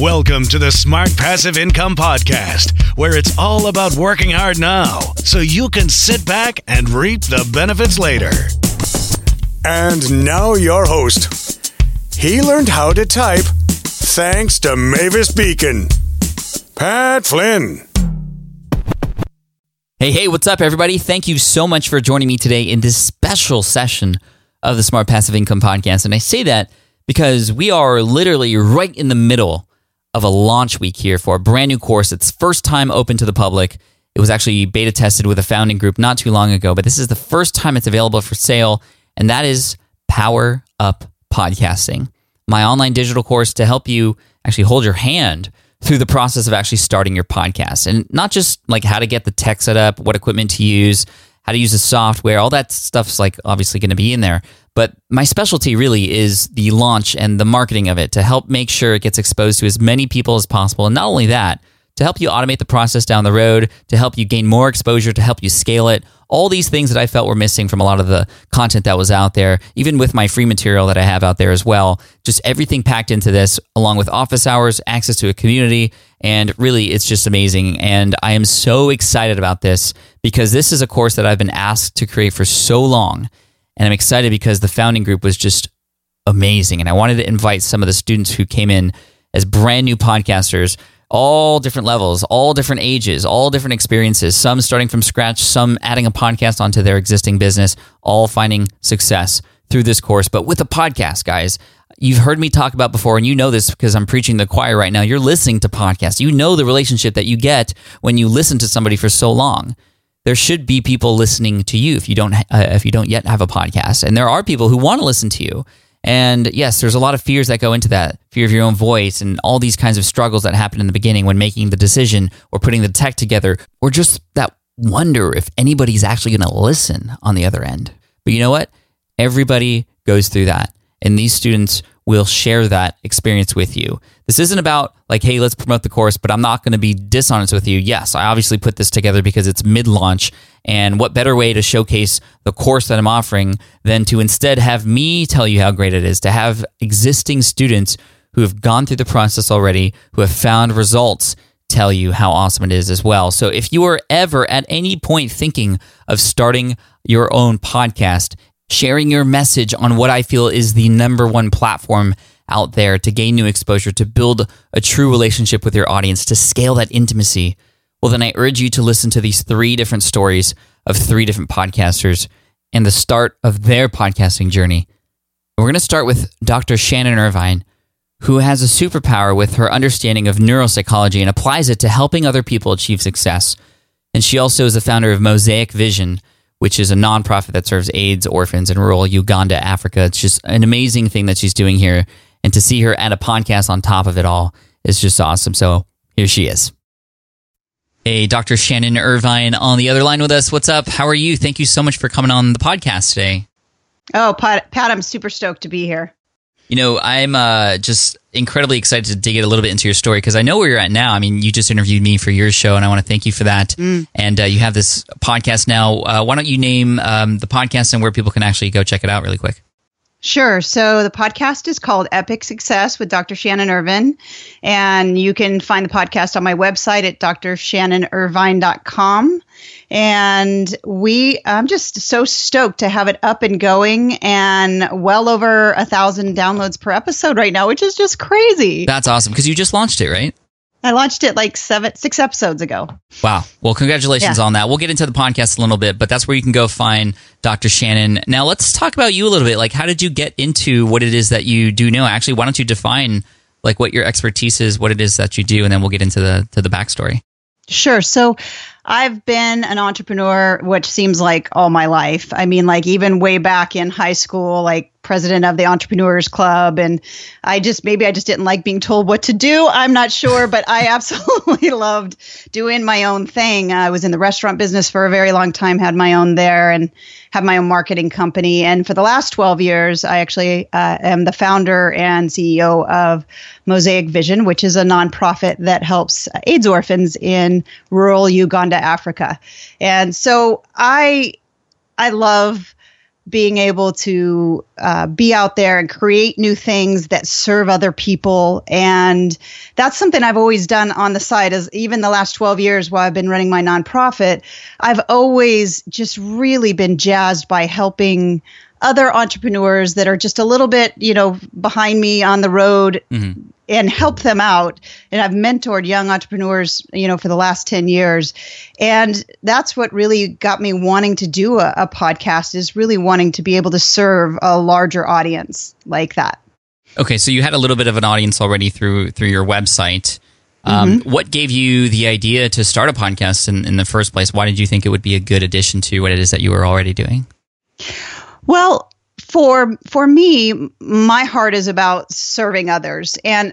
Welcome to the Smart Passive Income Podcast, where it's all about working hard now so you can sit back and reap the benefits later. And now, your host. He learned how to type thanks to Mavis Beacon. Pat Flynn. Hey, hey, what's up, everybody? Thank you so much for joining me today in this special session of the Smart Passive Income Podcast. And I say that because we are literally right in the middle of a launch week here for a brand new course. It's first time open to the public. It was actually beta tested with a founding group not too long ago, but this is the first time it's available for sale, and that is Power Up Podcasting, my online digital course to help you actually hold your hand through the process of actually starting your podcast and not just like how to get the tech set up, what equipment to use, how to use the software, all that stuff's like obviously going to be in there. But my specialty really is the launch and the marketing of it to help make sure it gets exposed to as many people as possible. And not only that, to help you automate the process down the road, to help you gain more exposure, to help you scale it. All these things that I felt were missing from a lot of the content that was out there, even with my free material that I have out there as well. Just everything packed into this, along with office hours, access to a community, and really it's just amazing. And I am so excited about this because this is a course that I've been asked to create for so long. And I'm excited because the founding group was just amazing. And I wanted to invite some of the students who came in as brand new podcasters all different levels, all different ages, all different experiences, some starting from scratch, some adding a podcast onto their existing business, all finding success through this course. But with a podcast, guys, you've heard me talk about before, and you know this because I'm preaching the choir right now. You're listening to podcasts. You know the relationship that you get when you listen to somebody for so long. There should be people listening to you if you don't uh, if you don't yet have a podcast, and there are people who want to listen to you. And yes, there's a lot of fears that go into that fear of your own voice and all these kinds of struggles that happen in the beginning when making the decision or putting the tech together, or just that wonder if anybody's actually going to listen on the other end. But you know what? Everybody goes through that. And these students will share that experience with you. This isn't about like, hey, let's promote the course, but I'm not going to be dishonest with you. Yes, I obviously put this together because it's mid launch. And what better way to showcase the course that I'm offering than to instead have me tell you how great it is, to have existing students who have gone through the process already, who have found results, tell you how awesome it is as well. So if you are ever at any point thinking of starting your own podcast, sharing your message on what I feel is the number one platform out there to gain new exposure, to build a true relationship with your audience, to scale that intimacy, well, then I urge you to listen to these three different stories of three different podcasters and the start of their podcasting journey. We're going to start with Dr. Shannon Irvine, who has a superpower with her understanding of neuropsychology and applies it to helping other people achieve success. And she also is the founder of Mosaic Vision, which is a nonprofit that serves AIDS orphans in rural Uganda, Africa. It's just an amazing thing that she's doing here. And to see her at a podcast on top of it all is just awesome. So here she is. Hey, Dr. Shannon Irvine on the other line with us. What's up? How are you? Thank you so much for coming on the podcast today. Oh, Pat, Pat I'm super stoked to be here. You know, I'm uh, just incredibly excited to dig it a little bit into your story because I know where you're at now. I mean, you just interviewed me for your show, and I want to thank you for that. Mm. And uh, you have this podcast now. Uh, why don't you name um, the podcast and where people can actually go check it out really quick? Sure. So the podcast is called Epic Success with Dr. Shannon Irvine. And you can find the podcast on my website at drshannonirvine.com. And we, I'm just so stoked to have it up and going and well over a thousand downloads per episode right now, which is just crazy. That's awesome because you just launched it, right? I launched it like seven, six episodes ago. Wow. Well, congratulations yeah. on that. We'll get into the podcast a little bit, but that's where you can go find Dr. Shannon. Now, let's talk about you a little bit. Like, how did you get into what it is that you do now? Actually, why don't you define like what your expertise is, what it is that you do, and then we'll get into the to the backstory. Sure. So, I've been an entrepreneur, which seems like all my life. I mean, like even way back in high school, like president of the entrepreneurs club and i just maybe i just didn't like being told what to do i'm not sure but i absolutely loved doing my own thing i was in the restaurant business for a very long time had my own there and have my own marketing company. And for the last 12 years i actually uh, am the founder and ceo of mosaic vision which is a nonprofit that helps aids orphans in rural uganda africa. And so i i love being able to uh, be out there and create new things that serve other people and that's something i've always done on the side as even the last 12 years while i've been running my nonprofit i've always just really been jazzed by helping other entrepreneurs that are just a little bit, you know, behind me on the road mm-hmm. And help them out. And I've mentored young entrepreneurs, you know, for the last 10 years. And that's what really got me wanting to do a, a podcast is really wanting to be able to serve a larger audience like that. Okay, so you had a little bit of an audience already through through your website. Um, mm-hmm. What gave you the idea to start a podcast in, in the first place? Why did you think it would be a good addition to what it is that you were already doing? Well, for for me, my heart is about serving others, and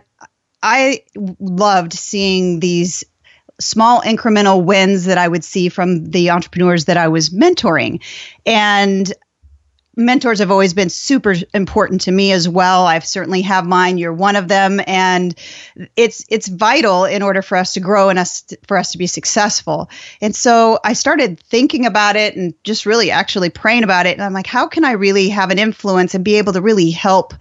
I loved seeing these small incremental wins that I would see from the entrepreneurs that I was mentoring, and mentors have always been super important to me as well. I've certainly have mine. You're one of them, and it's it's vital in order for us to grow and us for us to be successful. And so I started thinking about it and just really actually praying about it. And I'm like, how can I really have an influence and be able to really help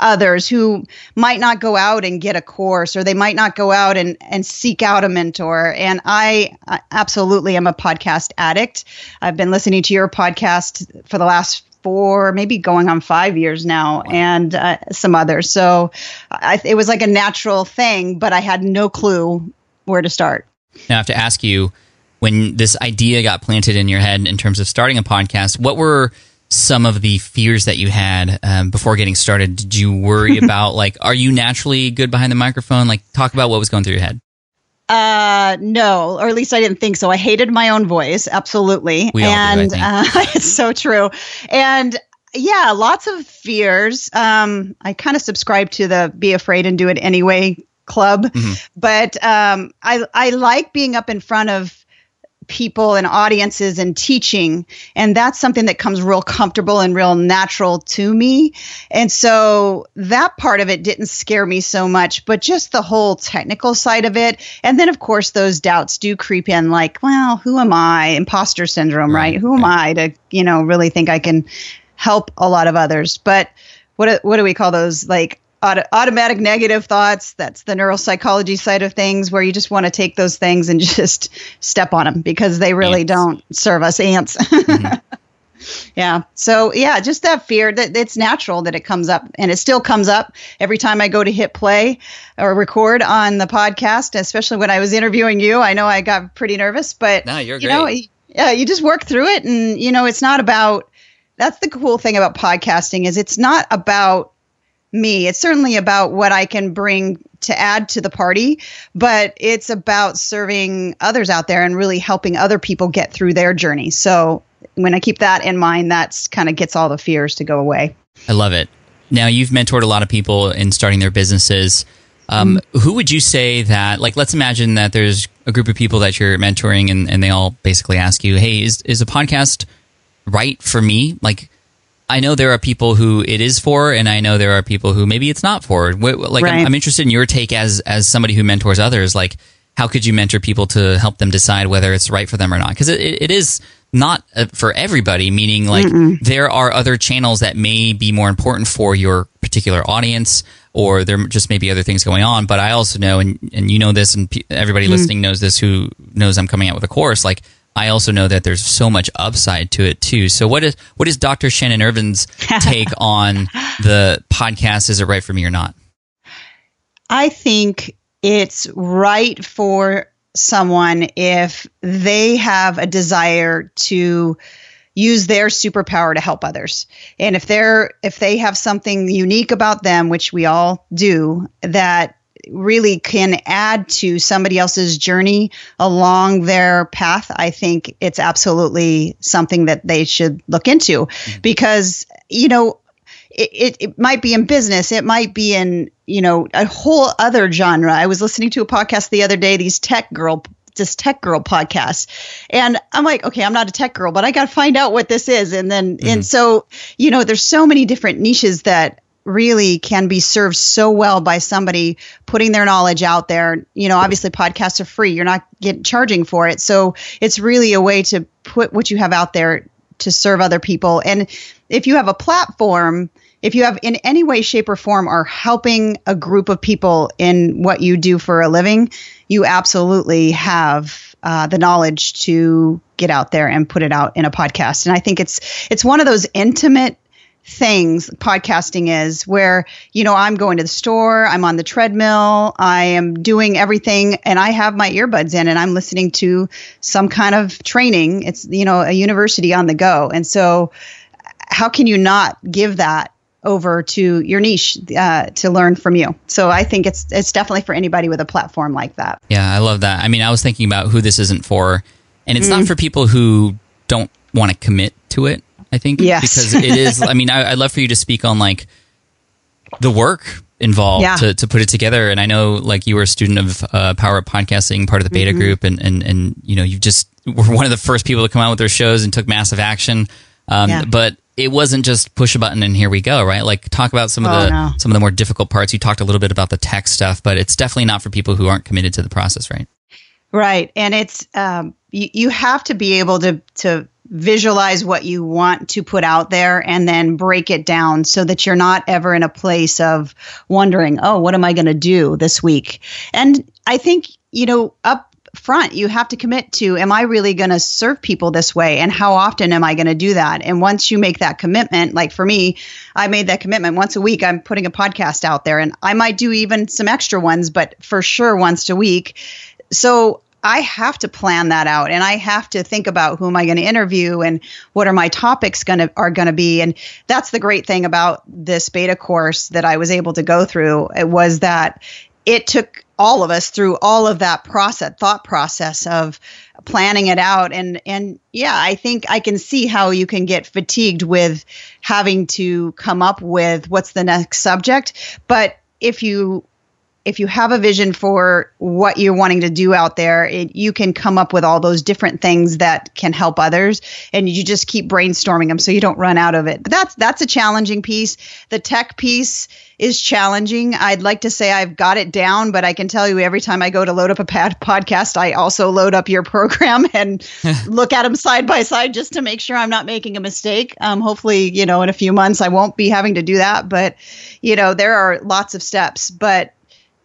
others who might not go out and get a course or they might not go out and and seek out a mentor. And I, I absolutely am a podcast addict. I've been listening to your podcast for the last four, maybe going on five years now, wow. and uh, some others. So I, it was like a natural thing, but I had no clue where to start. Now I have to ask you when this idea got planted in your head in terms of starting a podcast, what were some of the fears that you had um, before getting started? Did you worry about like, are you naturally good behind the microphone? Like, talk about what was going through your head. Uh, no, or at least I didn't think so. I hated my own voice, absolutely. We and do, uh, it's so true. And yeah, lots of fears. Um, I kind of subscribe to the be afraid and do it anyway club, mm-hmm. but um, I I like being up in front of people and audiences and teaching. And that's something that comes real comfortable and real natural to me. And so that part of it didn't scare me so much, but just the whole technical side of it. And then, of course, those doubts do creep in like, well, who am I? Imposter syndrome, right? right? Who am I to, you know, really think I can help a lot of others? But what, what do we call those? Like, auto- automatic negative thoughts. That's the neuropsychology side of things, where you just want to take those things and just step on them because they really ants. don't serve us ants. Mm-hmm. yeah. So yeah, just that fear that it's natural that it comes up, and it still comes up every time I go to hit play or record on the podcast. Especially when I was interviewing you, I know I got pretty nervous, but no, you're you great. know, yeah, you just work through it, and you know, it's not about. That's the cool thing about podcasting is it's not about me. It's certainly about what I can bring to add to the party, but it's about serving others out there and really helping other people get through their journey. So when I keep that in mind, that's kind of gets all the fears to go away. I love it. Now you've mentored a lot of people in starting their businesses. Um, mm-hmm. Who would you say that, like, let's imagine that there's a group of people that you're mentoring and, and they all basically ask you, Hey, is, is a podcast right for me? Like, I know there are people who it is for, and I know there are people who maybe it's not for. Like, right. I'm, I'm interested in your take as as somebody who mentors others. Like, how could you mentor people to help them decide whether it's right for them or not? Because it, it is not uh, for everybody, meaning like Mm-mm. there are other channels that may be more important for your particular audience, or there just may be other things going on. But I also know, and, and you know this, and everybody mm listening knows this who knows I'm coming out with a course, like I also know that there's so much upside to it too. So what is what is Dr. Shannon Irvine's take on the podcast? Is it right for me or not? I think it's right for someone if they have a desire to use their superpower to help others. And if they're if they have something unique about them, which we all do, that really can add to somebody else's journey along their path, I think it's absolutely something that they should look into mm-hmm. because, you know, it, it, it, might be in business. It might be in, you know, a whole other genre. I was listening to a podcast the other day, these tech girl this tech girl podcast and i'm like okay i'm not a tech girl but i got to find out what this is and then mm-hmm. and so you know there's so many different niches that really can be served so well by somebody putting their knowledge out there. You know, obviously podcasts are free. You're not getting charging for it. So it's really a way to put what you have out there to serve other people. And if you have a platform, if you have in any way, shape, or form are helping a group of people in what you do for a living, you absolutely have uh, the knowledge to get out there and put it out in a podcast. And I think it's it's one of those intimate things podcasting is where you know i'm going to the store i'm on the treadmill i am doing everything and i have my earbuds in and i'm listening to some kind of training. It's you know a university on the go. And so how can you not give that over to your niche uh, to learn from you? So i think it's it's definitely for anybody with a platform like that. Yeah i love that. I mean i was thinking about who this isn't for and it's mm. not for people who don't want to commit to it I think. Yes. Because it is, I mean, I, would love for you to speak on like the work involved yeah. to, to put it together. And I know like you were a student of uh, Power Up Podcasting, part of the beta mm-hmm. group, and, and, and, you know, you just were one of the first people to come out with their shows and took massive action. Um, yeah. But it wasn't just push a button and here we go, right? Like talk about some of oh, the no. some of the more difficult parts. You talked a little bit about the tech stuff, but it's definitely not for people who aren't committed to the process, right? Right, and it's um, you, you have to be able to to visualize what you want to put out there and then break it down so that you're not ever in a place of wondering, oh, what am I going to do this week? And I think, you know, up front, you have to commit to, am I really going to serve people this way? And how often am I going to do that? And once you make that commitment, like for me, I made that commitment once a week, I'm putting a podcast out there and I might do even some extra ones, but for sure once a week. So I have to plan that out and I have to think about who am I going to interview and what are my topics going to are going to be and that's the great thing about this beta course that I was able to go through it was that it took all of us through all of that process thought process of planning it out and and yeah I think I can see how you can get fatigued with having to come up with what's the next subject but if you if you have a vision for what you're wanting to do out there, it, you can come up with all those different things that can help others, and you just keep brainstorming them so you don't run out of it. But that's that's a challenging piece. The tech piece is challenging. I'd like to say I've got it down, but I can tell you every time I go to load up a pad podcast, I also load up your program and look at them side by side just to make sure I'm not making a mistake. Um, hopefully, you know, in a few months I won't be having to do that, but you know, there are lots of steps, but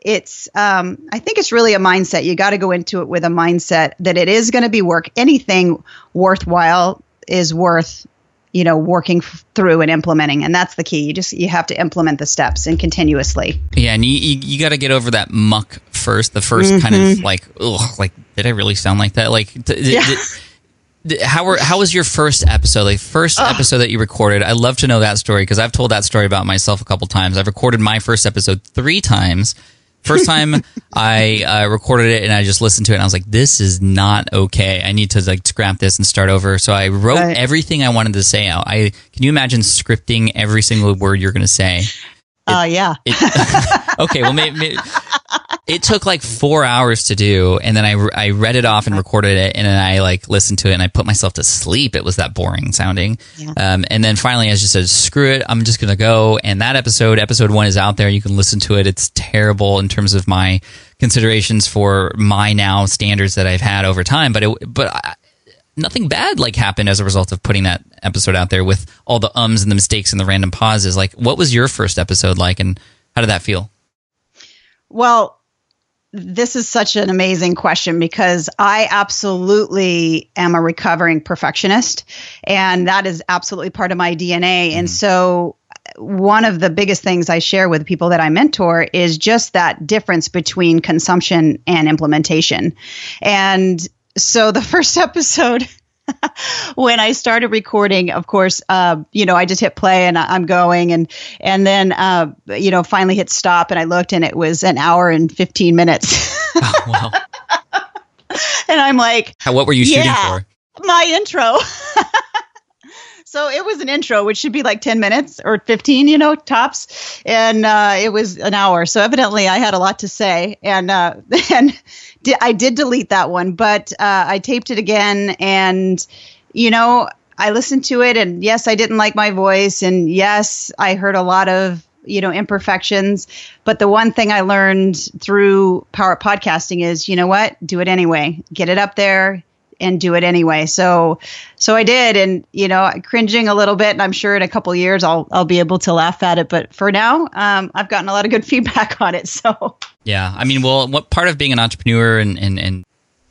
it's um, i think it's really a mindset you got to go into it with a mindset that it is going to be work anything worthwhile is worth you know working f- through and implementing and that's the key you just you have to implement the steps and continuously yeah and you you, you got to get over that muck first the 1st mm-hmm. kind of mm-hmm. like ugh like did i really sound like that like yeah. how were how was your first episode like first Ugh. episode that you recorded i'd love to know that story because i've told that story about myself a couple times i've recorded my first episode three times First time I uh, recorded it and I just listened to it and I was like, this is not okay. I need to like scrap this and start over. So I wrote right. everything I wanted to say out. I can you imagine scripting every single word you're going to say? Oh uh, yeah. It, okay, well maybe, maybe, it took like four hours to do, and then I, I read it off and recorded it, and then I like listened to it, and I put myself to sleep. It was that boring sounding. Yeah. Um, and then finally, I just said, "Screw it, I'm just gonna go." And that episode, episode one, is out there. You can listen to it. It's terrible in terms of my considerations for my now standards that I've had over time, but it, but. I, nothing bad like happened as a result of putting that episode out there with all the ums and the mistakes and the random pauses. Like, what was your first episode like, and how did that feel? Well, this is such an amazing question because I absolutely am a recovering perfectionist, and that is absolutely part of my DNA. Mm-hmm. And so, one of the biggest things I share with people that I mentor is just that difference between consumption and implementation. And so, the first episode. when I started recording, of course, uh, you know, I just hit play and I'm going, and and then uh, you know, finally hit stop, and I looked, and it was an hour and fifteen minutes. oh, wow. and I'm like, what were you shooting yeah, for? My intro. so it was an intro, which should be like 10 minutes or 15, you know, tops. And uh, it was an hour. So evidently I had a lot to say. And, uh, and I did delete that one, but uh, I taped it again. And, you know, I listened to it. And yes, I didn't like my voice. And yes, I heard a lot of you know imperfections but the one thing i learned through power podcasting is you know what do it anyway get it up there and do it anyway. So, so I did, and you know, cringing a little bit. And I'm sure in a couple years I'll I'll be able to laugh at it. But for now, um, I've gotten a lot of good feedback on it. So, yeah, I mean, well, what part of being an entrepreneur and and and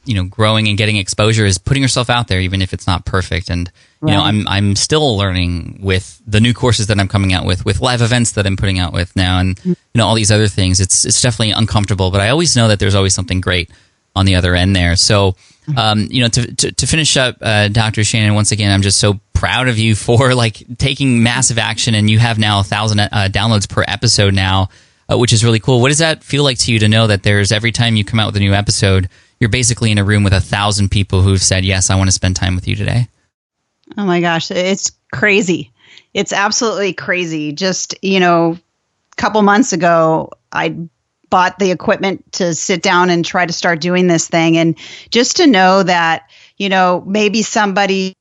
you know, growing and getting exposure is putting yourself out there, even if it's not perfect. And you right. know, I'm I'm still learning with the new courses that I'm coming out with, with live events that I'm putting out with now, and mm. you know, all these other things. It's it's definitely uncomfortable, but I always know that there's always something great on the other end there. So um, you know, to, to, to finish up, uh, Dr. Shannon, once again, I'm just so proud of you for like taking massive action, and you have now a thousand uh, downloads per episode now, uh, which is really cool. What does that feel like to you to know that there's every time you come out with a new episode, you're basically in a room with a thousand people who've said, "Yes, I want to spend time with you today." Oh my gosh, it's crazy! It's absolutely crazy. Just you know, a couple months ago, I bought the equipment to sit down and try to start doing this thing. And just to know that, you know, maybe somebody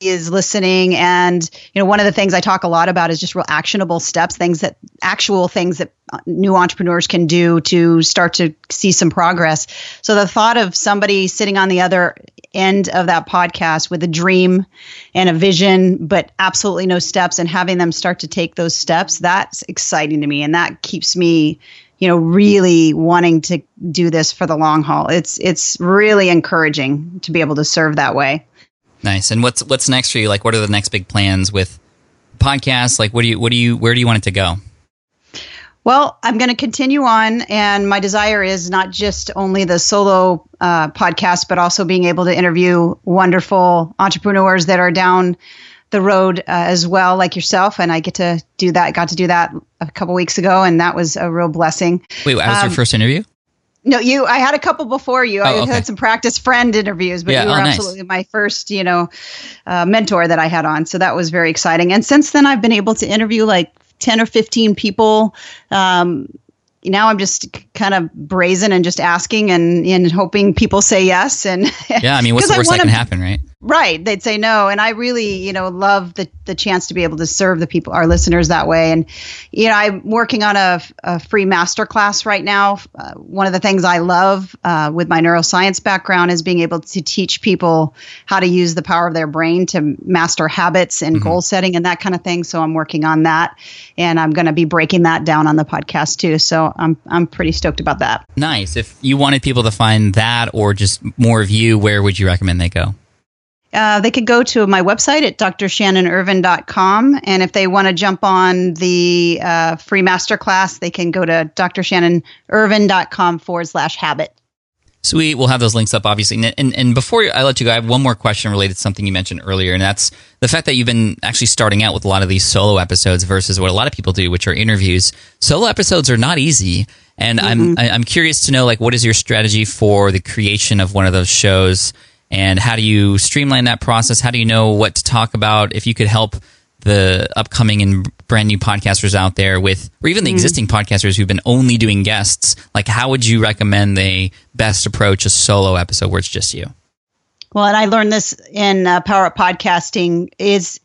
is listening. And you know one of the things i talk a lot about is just real actionable steps things that actual things that new entrepreneurs can do to start to see some progress. So the thought of somebody sitting on the other end of that podcast with a dream and a vision but absolutely no steps and having them start to take those steps that's exciting to me. And that keeps me you know really wanting to do this for the long haul. It's it's really encouraging to be able to serve that way. Nice. And what's what's next for you? Like what are the next big plans with podcasts? Like what do you what do you where do you want it to go? Well, I'm going to continue on, and my desire is not just only the solo uh, podcast, but also being able to interview wonderful entrepreneurs that are down the road uh, as well, like yourself. And I get to do that. Got to do that a couple weeks ago, and that was a real blessing. Wait, that was um, your first interview? No, you. I had a couple before you. Oh, I okay. had some practice friend interviews, but yeah, you were oh, absolutely nice. my first, you know, uh, mentor that I had on. So that was very exciting. And since then, I've been able to interview like ten or fifteen people. Um, now I'm just kind of brazen and just asking and, and hoping people say yes. And yeah, I mean, what's the worst that can happen, right? Right. They'd say no. And I really, you know, love the, the chance to be able to serve the people, our listeners that way. And, you know, I'm working on a, a free master class right now. Uh, one of the things I love uh, with my neuroscience background is being able to teach people how to use the power of their brain to master habits and mm-hmm. goal setting and that kind of thing. So I'm working on that. And I'm going to be breaking that down on the podcast too. So I'm, I'm pretty stoked about that. Nice. If you wanted people to find that or just more of you, where would you recommend they go? Uh, they could go to my website at drshannonirvine.com. And if they want to jump on the uh, free masterclass, they can go to drshannonirvine.com forward slash habit. Sweet. We'll have those links up, obviously. And, and before I let you go, I have one more question related to something you mentioned earlier, and that's the fact that you've been actually starting out with a lot of these solo episodes versus what a lot of people do, which are interviews. Solo episodes are not easy. And mm-hmm. I'm I'm curious to know like what is your strategy for the creation of one of those shows? And how do you streamline that process? How do you know what to talk about? If you could help the upcoming and brand new podcasters out there with, or even the existing podcasters who've been only doing guests, like how would you recommend they best approach a solo episode where it's just you? Well, and I learned this in uh, Power Up Podcasting is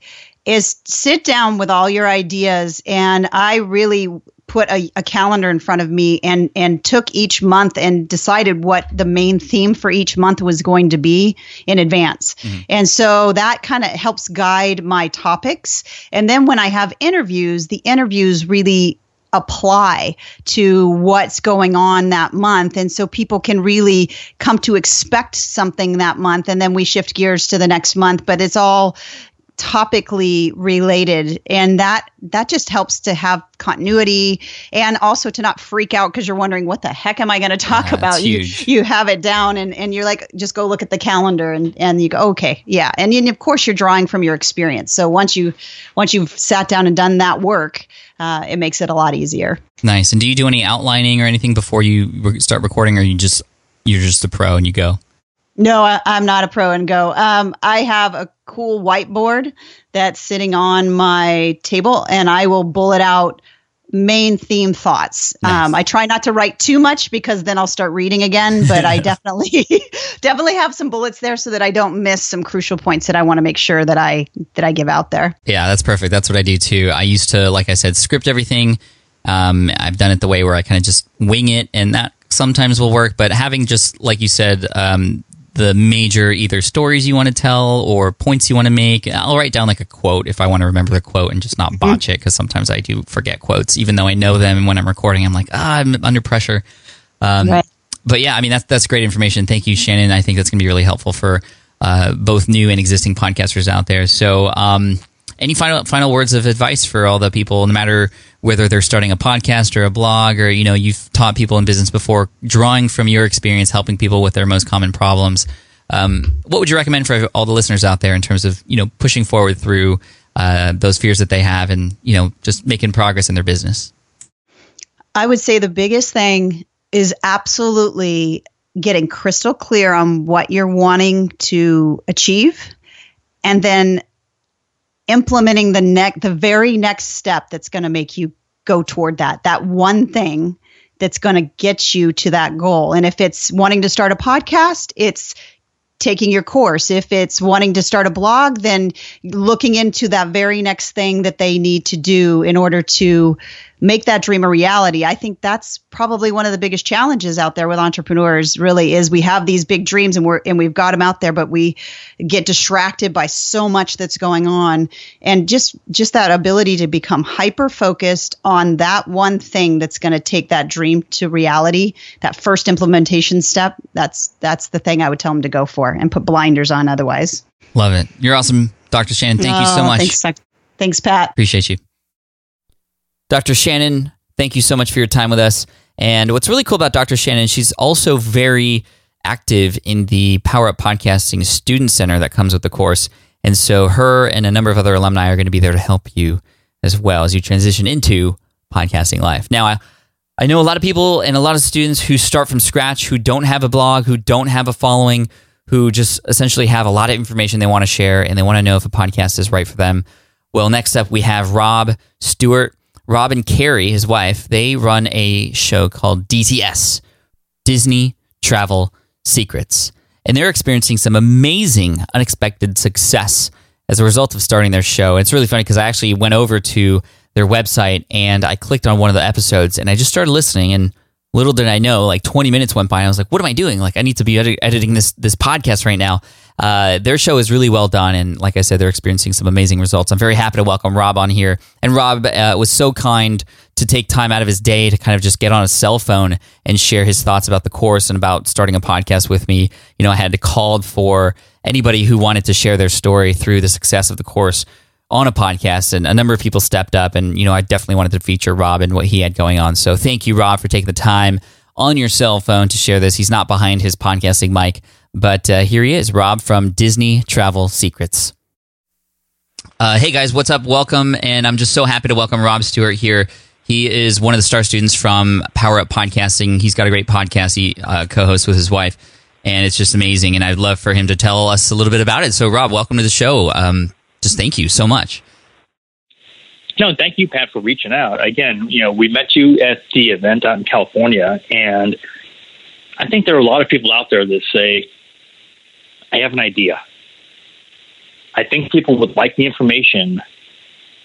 is sit down with all your ideas, and I really put a, a, calendar in front of me and and took each month and decided what the main theme for each month was going to be in advance. Mm-hmm. And so that kind of helps guide my topics. And then when I have interviews, the interviews really apply to what's going on that month. And so people can really come to expect something that month. And then we shift gears to the next month. But it's all topically related. And that that just helps to have continuity and also to not freak out because you're wondering what the heck am i going to talk yeah, about? You you have it down and and you're like just go look at the calendar and and you go okay yeah. And, and of course you're drawing from your experience. So once you once you've sat down and done that work uh, it makes it a lot easier. Nice. And do you do any outlining or anything before you start recording or you just you're just a pro and you go no, I, am not a pro and go. Um, I have a cool whiteboard that's sitting on my table, and I will bullet out main theme thoughts. Nice. Um, I try not to write too much because then I'll start reading again, but I definitely definitely have some bullets there so that I don't miss some crucial points that I want to make sure that I that I give out there. Yeah, that's perfect. That's what I do too. I used to, like I said, script everything. Um, I've done it the way where I kind of just wing it, and that sometimes will work. But having just like you said, um, the major either stories you want to tell or points you want to make. I'll write down like a quote if I want to remember the quote and just not mm-hmm. botch it because sometimes I do forget quotes even though I know them. And when I'm recording, I'm like, ah, I'm under pressure. Um, right. But yeah, I mean that's that's great information. Thank you, Shannon. I think that's going to be really helpful for uh, both new and existing podcasters out there. So, um, any final final words of advice for all the people, no matter whether they're starting a podcast or a blog, or you know you've taught people in business before, drawing from your experience, helping people with their most common problems. Um, what would you recommend for all the listeners out there in terms of you know pushing forward through uh, those fears that they have, and you know just making progress in their business? I would say the biggest thing is absolutely getting crystal clear on what you're wanting to achieve and then implementing the next the very next step that's going to make you go toward that that one thing that's going to get you to that goal. And if it's wanting to start a podcast it's taking your course. If it's wanting to start a blog then looking into that very next thing that they need to do in order to make that dream a reality. I think that's probably one of the biggest challenges out there with entrepreneurs really is we have these big dreams and we're and we've got them out there but we get distracted by so much that's going on and just just that ability to become hyper focused on that one thing that's going to take that dream to reality, that first implementation step, that's that's the thing I would tell them to go for and put blinders on otherwise. Love it. You're awesome, Dr. Shannon. Thank oh, you so oh, much. Thanks, thanks Pat. Appreciate you. Dr. Shannon, thank you so much for your time with us. And what's really cool about Dr. Shannon, she's also very active in the Power Up Podcasting Student Center that comes with the course. And so her and a number of other alumni are going to be there to help you as well as you transition into podcasting life. Now, I, I know a lot of people and a lot of students who start from scratch, who don't have a blog, who don't have a following, who just essentially have a lot of information they want to share and they want to know if a podcast is right for them. Well, next up, we have Rob Stewart. Rob and Carrie, his wife, they run a show called DTS, Disney Travel Secrets. And they're experiencing some amazing, unexpected success as a result of starting their show. And it's really funny because I actually went over to their website and I clicked on one of the episodes and I just started listening. And little did I know, like 20 minutes went by and I was like, what am I doing? Like, I need to be ed- editing this, this podcast right now. Uh, their show is really well done, and like I said, they're experiencing some amazing results. I'm very happy to welcome Rob on here, and Rob uh, was so kind to take time out of his day to kind of just get on a cell phone and share his thoughts about the course and about starting a podcast with me. You know, I had to call for anybody who wanted to share their story through the success of the course on a podcast, and a number of people stepped up. And you know, I definitely wanted to feature Rob and what he had going on. So thank you, Rob, for taking the time on your cell phone to share this. He's not behind his podcasting mic but uh, here he is, Rob from Disney Travel Secrets. Uh, hey guys, what's up? Welcome, and I'm just so happy to welcome Rob Stewart here. He is one of the star students from Power Up Podcasting. He's got a great podcast he uh, co-hosts with his wife, and it's just amazing. And I'd love for him to tell us a little bit about it. So, Rob, welcome to the show. Um, just thank you so much. No, thank you, Pat, for reaching out. Again, you know, we met you at the event out in California, and I think there are a lot of people out there that say, I have an idea. I think people would like the information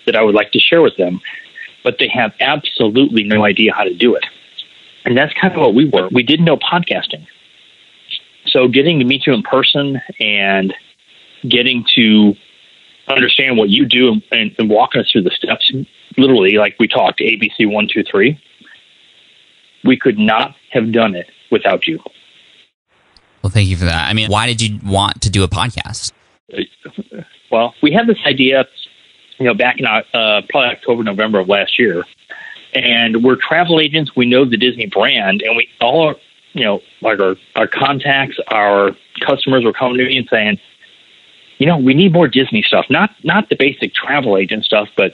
that I would like to share with them, but they have absolutely no idea how to do it. And that's kind of what we were. We didn't know podcasting. So getting to meet you in person and getting to understand what you do and, and, and walking us through the steps, literally, like we talked, ABC one, two, three, we could not have done it without you. Well, thank you for that. I mean, why did you want to do a podcast? Well, we had this idea, you know, back in uh, probably October, November of last year, and we're travel agents. We know the Disney brand, and we all our, you know, like our our contacts, our customers were coming to me and saying, you know, we need more Disney stuff, not not the basic travel agent stuff, but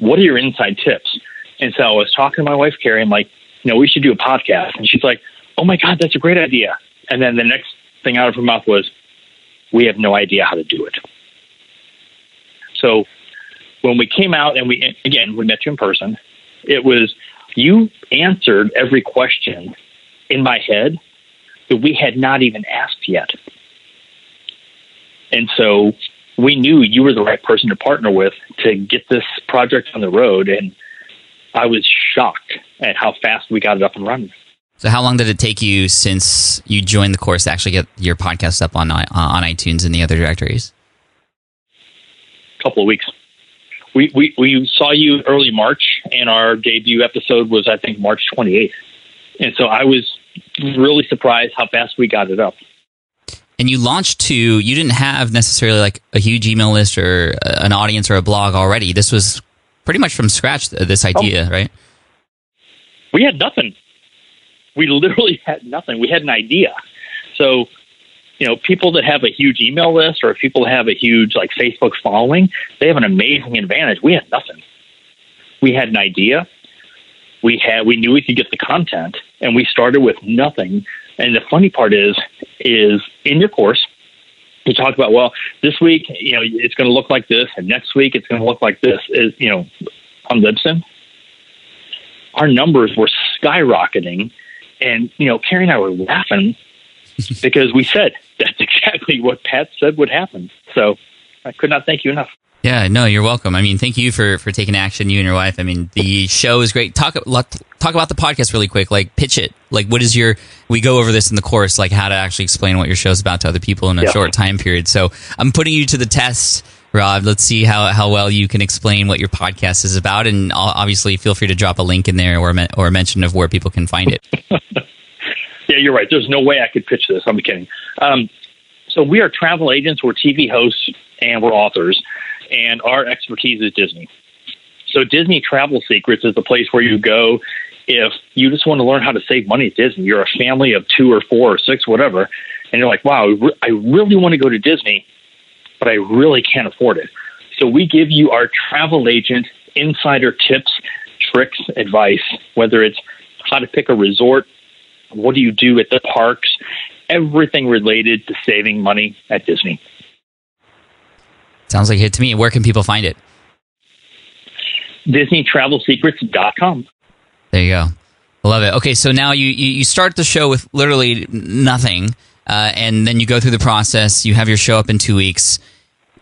what are your inside tips? And so I was talking to my wife Carrie. I'm like, you know, we should do a podcast, and she's like, oh my god, that's a great idea. And then the next thing out of her mouth was, we have no idea how to do it. So when we came out and we again we met you in person, it was you answered every question in my head that we had not even asked yet. And so we knew you were the right person to partner with to get this project on the road. And I was shocked at how fast we got it up and running. So, how long did it take you since you joined the course to actually get your podcast up on uh, on iTunes and the other directories? A couple of weeks. We, we we saw you early March, and our debut episode was I think March 28th. And so I was really surprised how fast we got it up. And you launched to you didn't have necessarily like a huge email list or uh, an audience or a blog already. This was pretty much from scratch. This oh. idea, oh. right? We had nothing we literally had nothing. We had an idea. So, you know, people that have a huge email list or people that have a huge like Facebook following, they have an amazing advantage. We had nothing. We had an idea. We had we knew we could get the content and we started with nothing. And the funny part is is in your course you talk about well this week you know it's going to look like this and next week it's going to look like this is you know on Libsyn our numbers were skyrocketing and, you know, Carrie and I were laughing because we said that's exactly what Pat said would happen. So I could not thank you enough. Yeah, no, you're welcome. I mean, thank you for for taking action, you and your wife. I mean, the show is great. Talk talk about the podcast really quick. Like, pitch it. Like, what is your? We go over this in the course, like how to actually explain what your show's about to other people in a yeah. short time period. So, I'm putting you to the test Rob. Let's see how, how well you can explain what your podcast is about, and obviously feel free to drop a link in there or or a mention of where people can find it. yeah, you're right. There's no way I could pitch this. I'm kidding. Um, so we are travel agents, we're TV hosts, and we're authors, and our expertise is Disney. So Disney Travel Secrets is the place where you go if you just want to learn how to save money at Disney. You're a family of two or four or six, whatever, and you're like, wow, I really want to go to Disney but I really can't afford it. So we give you our travel agent insider tips, tricks, advice, whether it's how to pick a resort, what do you do at the parks, everything related to saving money at Disney. Sounds like it to me. Where can people find it? DisneyTravelSecrets.com. There you go. I love it. Okay, so now you, you start the show with literally nothing uh, and then you go through the process. You have your show up in two weeks.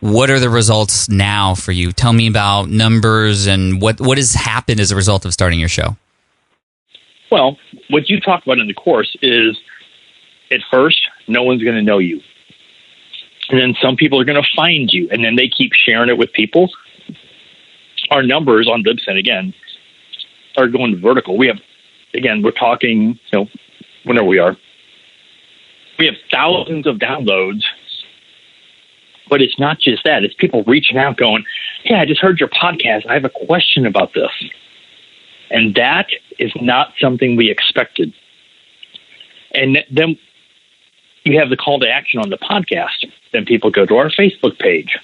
What are the results now for you? Tell me about numbers and what what has happened as a result of starting your show. Well, what you talk about in the course is at first, no one's going to know you. And then some people are going to find you, and then they keep sharing it with people. Our numbers on Libsyn, again, are going vertical. We have, again, we're talking, you know, whenever we are, we have thousands of downloads. But it's not just that, it's people reaching out going, Hey, I just heard your podcast. I have a question about this. And that is not something we expected. And then you have the call to action on the podcast. Then people go to our Facebook page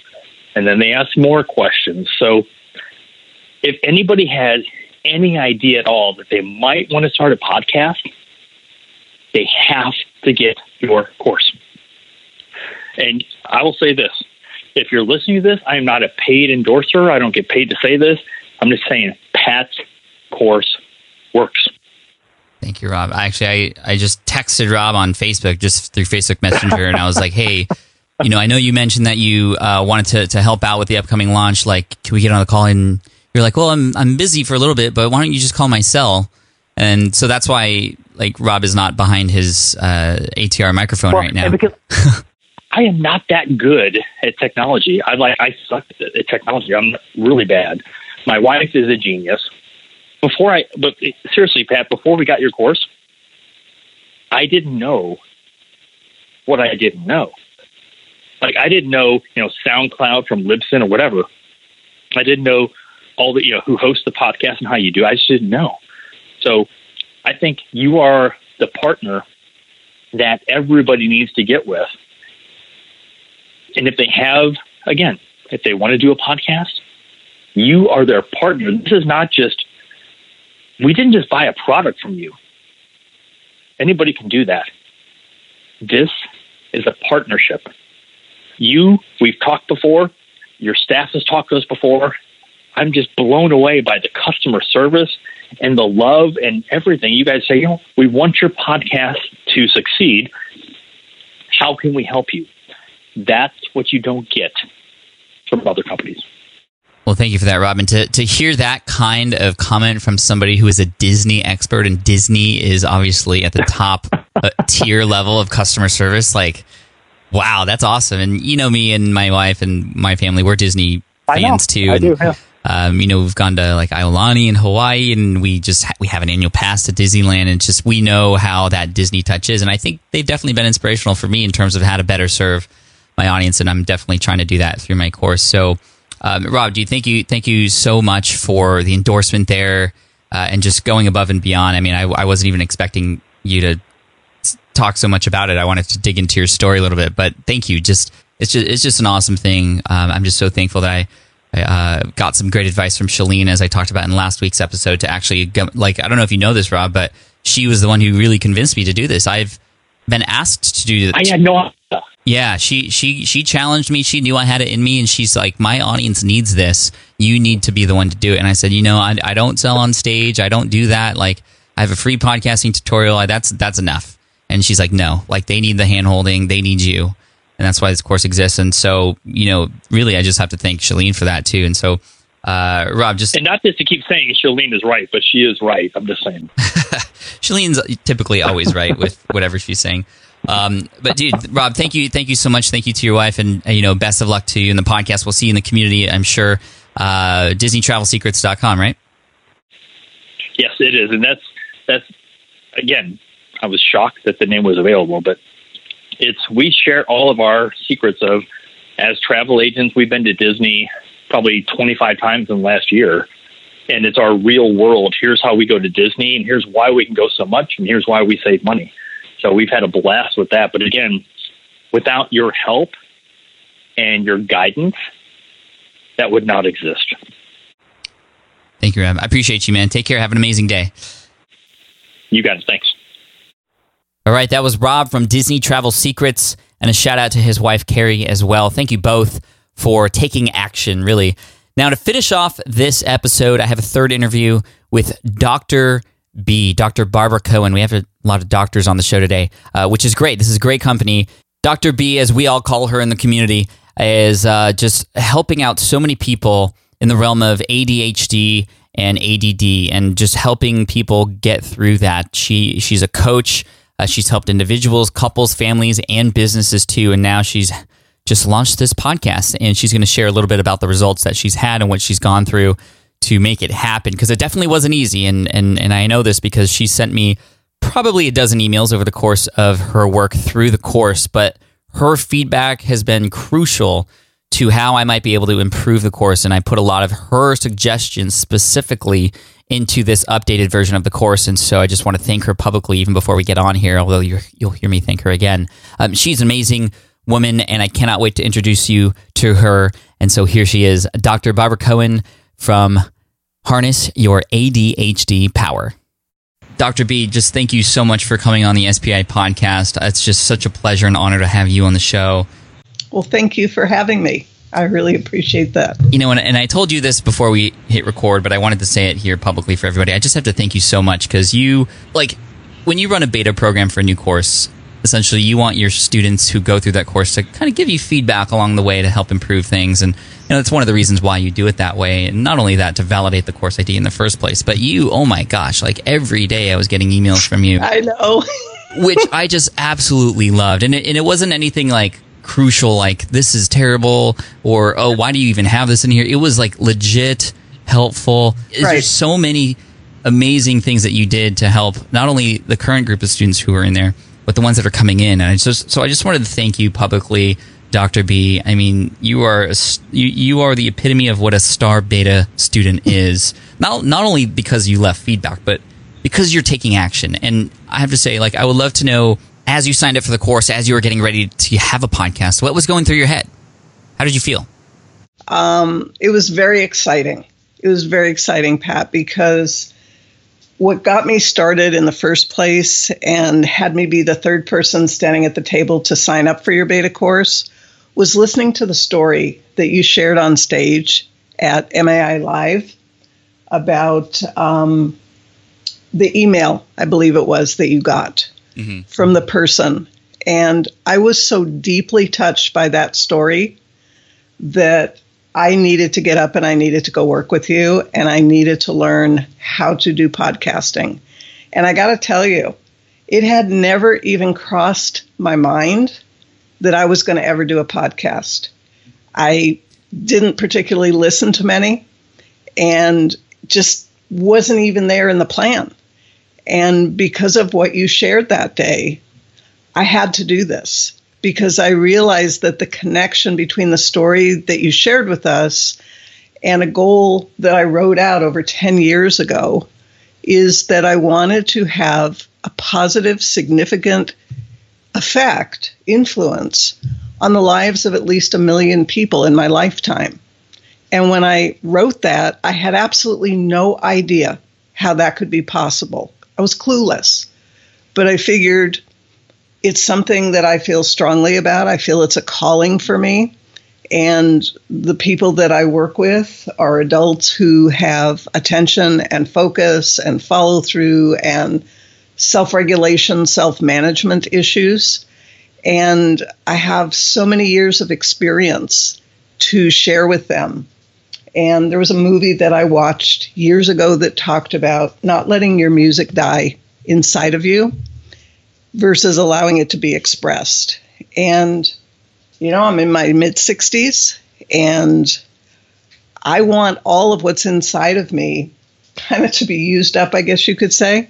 and then they ask more questions. So if anybody has any idea at all that they might want to start a podcast, they have to get your course. And I will say this if you're listening to this, I am not a paid endorser. I don't get paid to say this. I'm just saying Pat's course works. Thank you, Rob. Actually, I, I just texted Rob on Facebook just through Facebook Messenger, and I was like, hey, you know, I know you mentioned that you uh, wanted to, to help out with the upcoming launch. Like, can we get on the call? And you're like, well, I'm, I'm busy for a little bit, but why don't you just call my cell? And so that's why, like, Rob is not behind his uh, ATR microphone well, right now. Because I am not that good at technology. I like I suck at technology. I'm really bad. My wife is a genius before I, but seriously, Pat, before we got your course, I didn't know what I didn't know. Like I didn't know, you know, SoundCloud from Libsyn or whatever. I didn't know all the, you know, who hosts the podcast and how you do. I just didn't know. So I think you are the partner that everybody needs to get with. And if they have, again, if they want to do a podcast, you are their partner. This is not just we didn't just buy a product from you. Anybody can do that. This is a partnership. You, we've talked before, your staff has talked to us before. I'm just blown away by the customer service and the love and everything. You guys say, you know, we want your podcast to succeed. How can we help you? That's what you don't get from other companies. Well, thank you for that, Robin. To to hear that kind of comment from somebody who is a Disney expert, and Disney is obviously at the top uh, tier level of customer service, like, wow, that's awesome. And you know me and my wife and my family, we're Disney fans too. I and, do, yeah. Um, you know, we've gone to like Aulani in Hawaii, and we just ha- we have an annual pass to Disneyland, and just we know how that Disney touch is, and I think they've definitely been inspirational for me in terms of how to better serve my audience, and I'm definitely trying to do that through my course. So. Um, Rob, do you thank you thank you so much for the endorsement there uh, and just going above and beyond. I mean, I, I wasn't even expecting you to talk so much about it. I wanted to dig into your story a little bit, but thank you. Just it's just it's just an awesome thing. Um, I'm just so thankful that I. I uh, got some great advice from Chalene, as I talked about in last week's episode, to actually go, like I don't know if you know this, Rob, but she was the one who really convinced me to do this. I've been asked to do. I had no yeah, she she she challenged me. She knew I had it in me, and she's like, "My audience needs this. You need to be the one to do it." And I said, "You know, I, I don't sell on stage. I don't do that. Like, I have a free podcasting tutorial. I, that's that's enough." And she's like, "No, like they need the hand holding. They need you, and that's why this course exists." And so, you know, really, I just have to thank Chalene for that too. And so, uh, Rob, just and not just to keep saying Chalene is right, but she is right. I'm just saying. Chalene's typically always right with whatever she's saying. Um, but dude, Rob, thank you, thank you so much. Thank you to your wife, and you know, best of luck to you in the podcast. We'll see you in the community, I'm sure. Uh, DisneyTravelSecrets.com, right? Yes, it is, and that's that's again. I was shocked that the name was available, but it's we share all of our secrets of as travel agents. We've been to Disney probably 25 times in the last year, and it's our real world. Here's how we go to Disney, and here's why we can go so much, and here's why we save money. So we've had a blast with that. But again, without your help and your guidance, that would not exist. Thank you, Rob. I appreciate you, man. Take care. Have an amazing day. You guys, thanks. All right, that was Rob from Disney Travel Secrets, and a shout out to his wife, Carrie, as well. Thank you both for taking action, really. Now, to finish off this episode, I have a third interview with Dr. B, Dr. Barbara Cohen. We have a lot of doctors on the show today, uh, which is great. This is a great company. Dr. B, as we all call her in the community, is uh, just helping out so many people in the realm of ADHD and ADD, and just helping people get through that. She she's a coach. Uh, she's helped individuals, couples, families, and businesses too. And now she's just launched this podcast, and she's going to share a little bit about the results that she's had and what she's gone through to make it happen because it definitely wasn't easy. And, and, and I know this because she sent me probably a dozen emails over the course of her work through the course, but her feedback has been crucial to how I might be able to improve the course. And I put a lot of her suggestions specifically into this updated version of the course. And so I just want to thank her publicly, even before we get on here, although you will hear me thank her again. Um, she's an amazing woman, and I cannot wait to introduce you to her. And so here she is, Dr. Barbara Cohen from Harness Your ADHD Power. Dr. B, just thank you so much for coming on the SPI podcast. It's just such a pleasure and honor to have you on the show. Well, thank you for having me. I really appreciate that. You know, and, and I told you this before we hit record, but I wanted to say it here publicly for everybody. I just have to thank you so much because you, like, when you run a beta program for a new course, essentially you want your students who go through that course to kind of give you feedback along the way to help improve things and you know that's one of the reasons why you do it that way. And not only that to validate the course ID in the first place but you oh my gosh like every day i was getting emails from you. I know. Which i just absolutely loved and it, and it wasn't anything like crucial like this is terrible or oh why do you even have this in here? It was like legit helpful. Right. there's so many amazing things that you did to help not only the current group of students who are in there but the ones that are coming in. And I just so I just wanted to thank you publicly, Dr. B. I mean, you are a, you you are the epitome of what a star beta student is. Not not only because you left feedback, but because you're taking action. And I have to say, like, I would love to know as you signed up for the course, as you were getting ready to have a podcast, what was going through your head? How did you feel? Um, it was very exciting. It was very exciting, Pat, because what got me started in the first place and had me be the third person standing at the table to sign up for your beta course was listening to the story that you shared on stage at MIA Live about um, the email, I believe it was, that you got mm-hmm. from the person. And I was so deeply touched by that story that I needed to get up and I needed to go work with you and I needed to learn how to do podcasting. And I got to tell you, it had never even crossed my mind that I was going to ever do a podcast. I didn't particularly listen to many and just wasn't even there in the plan. And because of what you shared that day, I had to do this because I realized that the connection between the story that you shared with us and a goal that I wrote out over 10 years ago is that I wanted to have a positive, significant effect, influence on the lives of at least a million people in my lifetime. And when I wrote that, I had absolutely no idea how that could be possible. I was clueless. But I figured it's something that I feel strongly about. I feel it's a calling for me. And the people that I work with are adults who have attention and focus and follow through and self regulation, self management issues. And I have so many years of experience to share with them. And there was a movie that I watched years ago that talked about not letting your music die inside of you versus allowing it to be expressed. And, you know, I'm in my mid 60s and I want all of what's inside of me kind of to be used up, I guess you could say,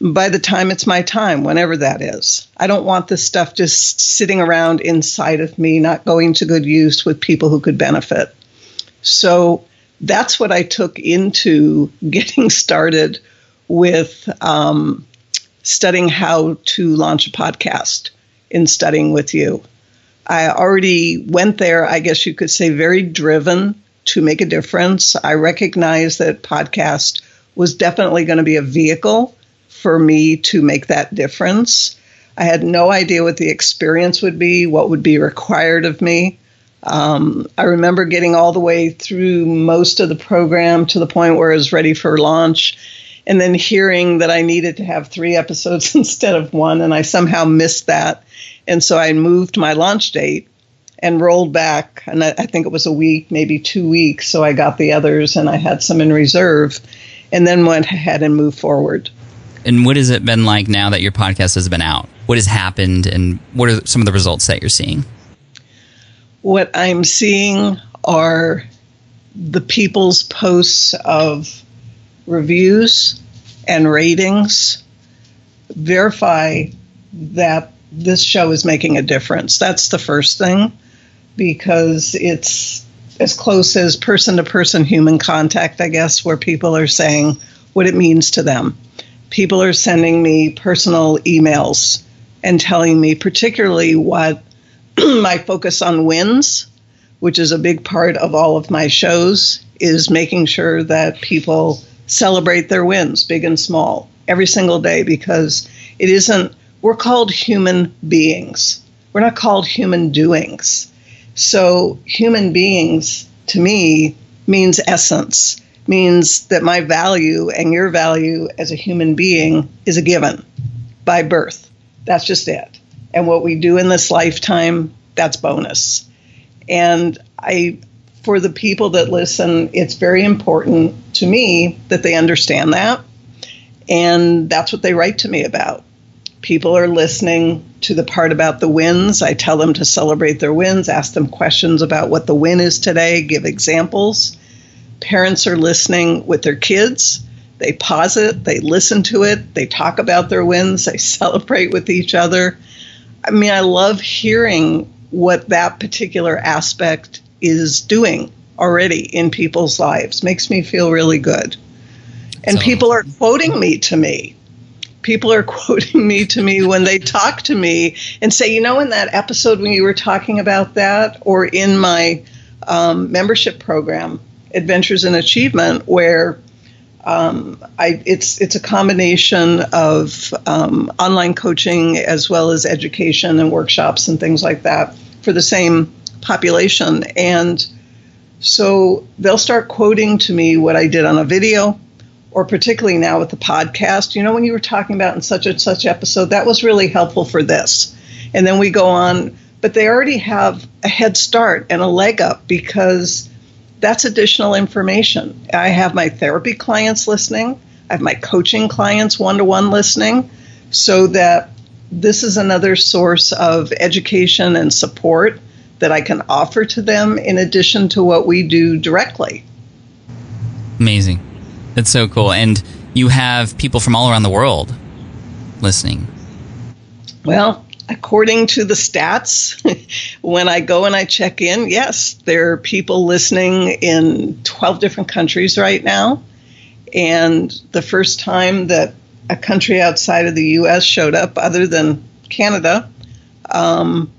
by the time it's my time, whenever that is. I don't want this stuff just sitting around inside of me, not going to good use with people who could benefit. So that's what I took into getting started with um, studying how to launch a podcast in studying with you. I already went there, I guess you could say, very driven to make a difference. I recognized that podcast was definitely going to be a vehicle for me to make that difference. I had no idea what the experience would be, what would be required of me. Um, I remember getting all the way through most of the program to the point where I was ready for launch and then hearing that I needed to have three episodes instead of one, and I somehow missed that. And so I moved my launch date and rolled back, and I, I think it was a week, maybe two weeks. So I got the others, and I had some in reserve, and then went ahead and moved forward. And what has it been like now that your podcast has been out? What has happened, and what are some of the results that you're seeing? What I'm seeing are the people's posts of reviews and ratings verify that this show is making a difference. That's the first thing because it's as close as person to person human contact, I guess, where people are saying what it means to them. People are sending me personal emails and telling me, particularly what my focus on wins, which is a big part of all of my shows, is making sure that people celebrate their wins, big and small, every single day because it isn't, we're called human beings. We're not called human doings. So, human beings to me means essence, means that my value and your value as a human being is a given by birth. That's just it. And what we do in this lifetime, that's bonus. And I, for the people that listen, it's very important to me that they understand that. And that's what they write to me about. People are listening to the part about the wins. I tell them to celebrate their wins, ask them questions about what the win is today, give examples. Parents are listening with their kids. They pause it, they listen to it, they talk about their wins, they celebrate with each other. I mean, I love hearing what that particular aspect is doing already in people's lives. Makes me feel really good. And so, people are quoting me to me. People are quoting me to me when they talk to me and say, you know, in that episode when you were talking about that, or in my um, membership program, Adventures in Achievement, where um, I, it's it's a combination of um, online coaching as well as education and workshops and things like that for the same population. And so they'll start quoting to me what I did on a video, or particularly now with the podcast. You know, when you were talking about in such and such episode, that was really helpful for this. And then we go on, but they already have a head start and a leg up because that's additional information. I have my therapy clients listening, I have my coaching clients one to one listening, so that this is another source of education and support that I can offer to them in addition to what we do directly. Amazing. That's so cool. And you have people from all around the world listening. Well, according to the stats, when I go and I check in, yes, there are people listening in 12 different countries right now. And the first time that a country outside of the US showed up, other than Canada, um,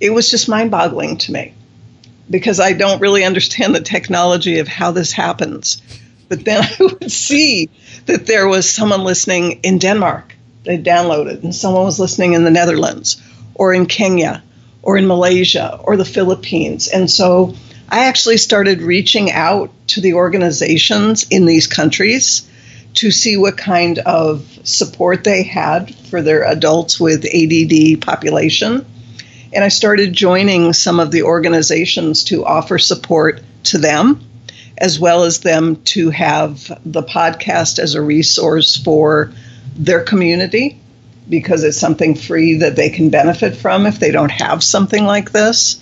it was just mind boggling to me because I don't really understand the technology of how this happens. But then I would see that there was someone listening in Denmark they downloaded, and someone was listening in the Netherlands or in Kenya or in Malaysia or the Philippines. And so I actually started reaching out to the organizations in these countries to see what kind of support they had for their adults with ADD population. And I started joining some of the organizations to offer support to them, as well as them to have the podcast as a resource for their community because it's something free that they can benefit from if they don't have something like this.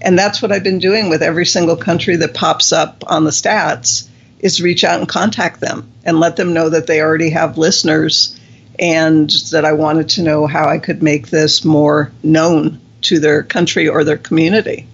And that's what I've been doing with every single country that pops up on the stats is reach out and contact them and let them know that they already have listeners and that I wanted to know how I could make this more known to their country or their community.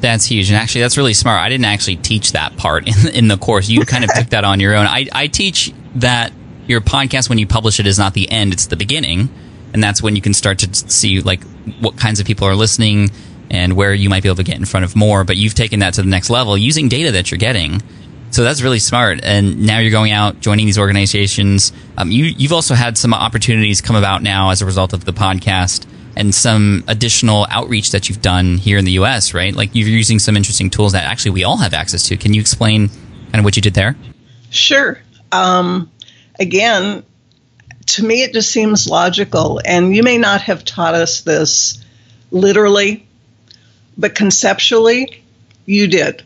That's huge. And actually, that's really smart. I didn't actually teach that part in, in the course. You kind of took that on your own. I, I teach that your podcast when you publish it is not the end it's the beginning and that's when you can start to see like what kinds of people are listening and where you might be able to get in front of more but you've taken that to the next level using data that you're getting so that's really smart and now you're going out joining these organizations um, you, you've also had some opportunities come about now as a result of the podcast and some additional outreach that you've done here in the us right like you're using some interesting tools that actually we all have access to can you explain kind of what you did there sure um, again, to me, it just seems logical. And you may not have taught us this literally, but conceptually, you did.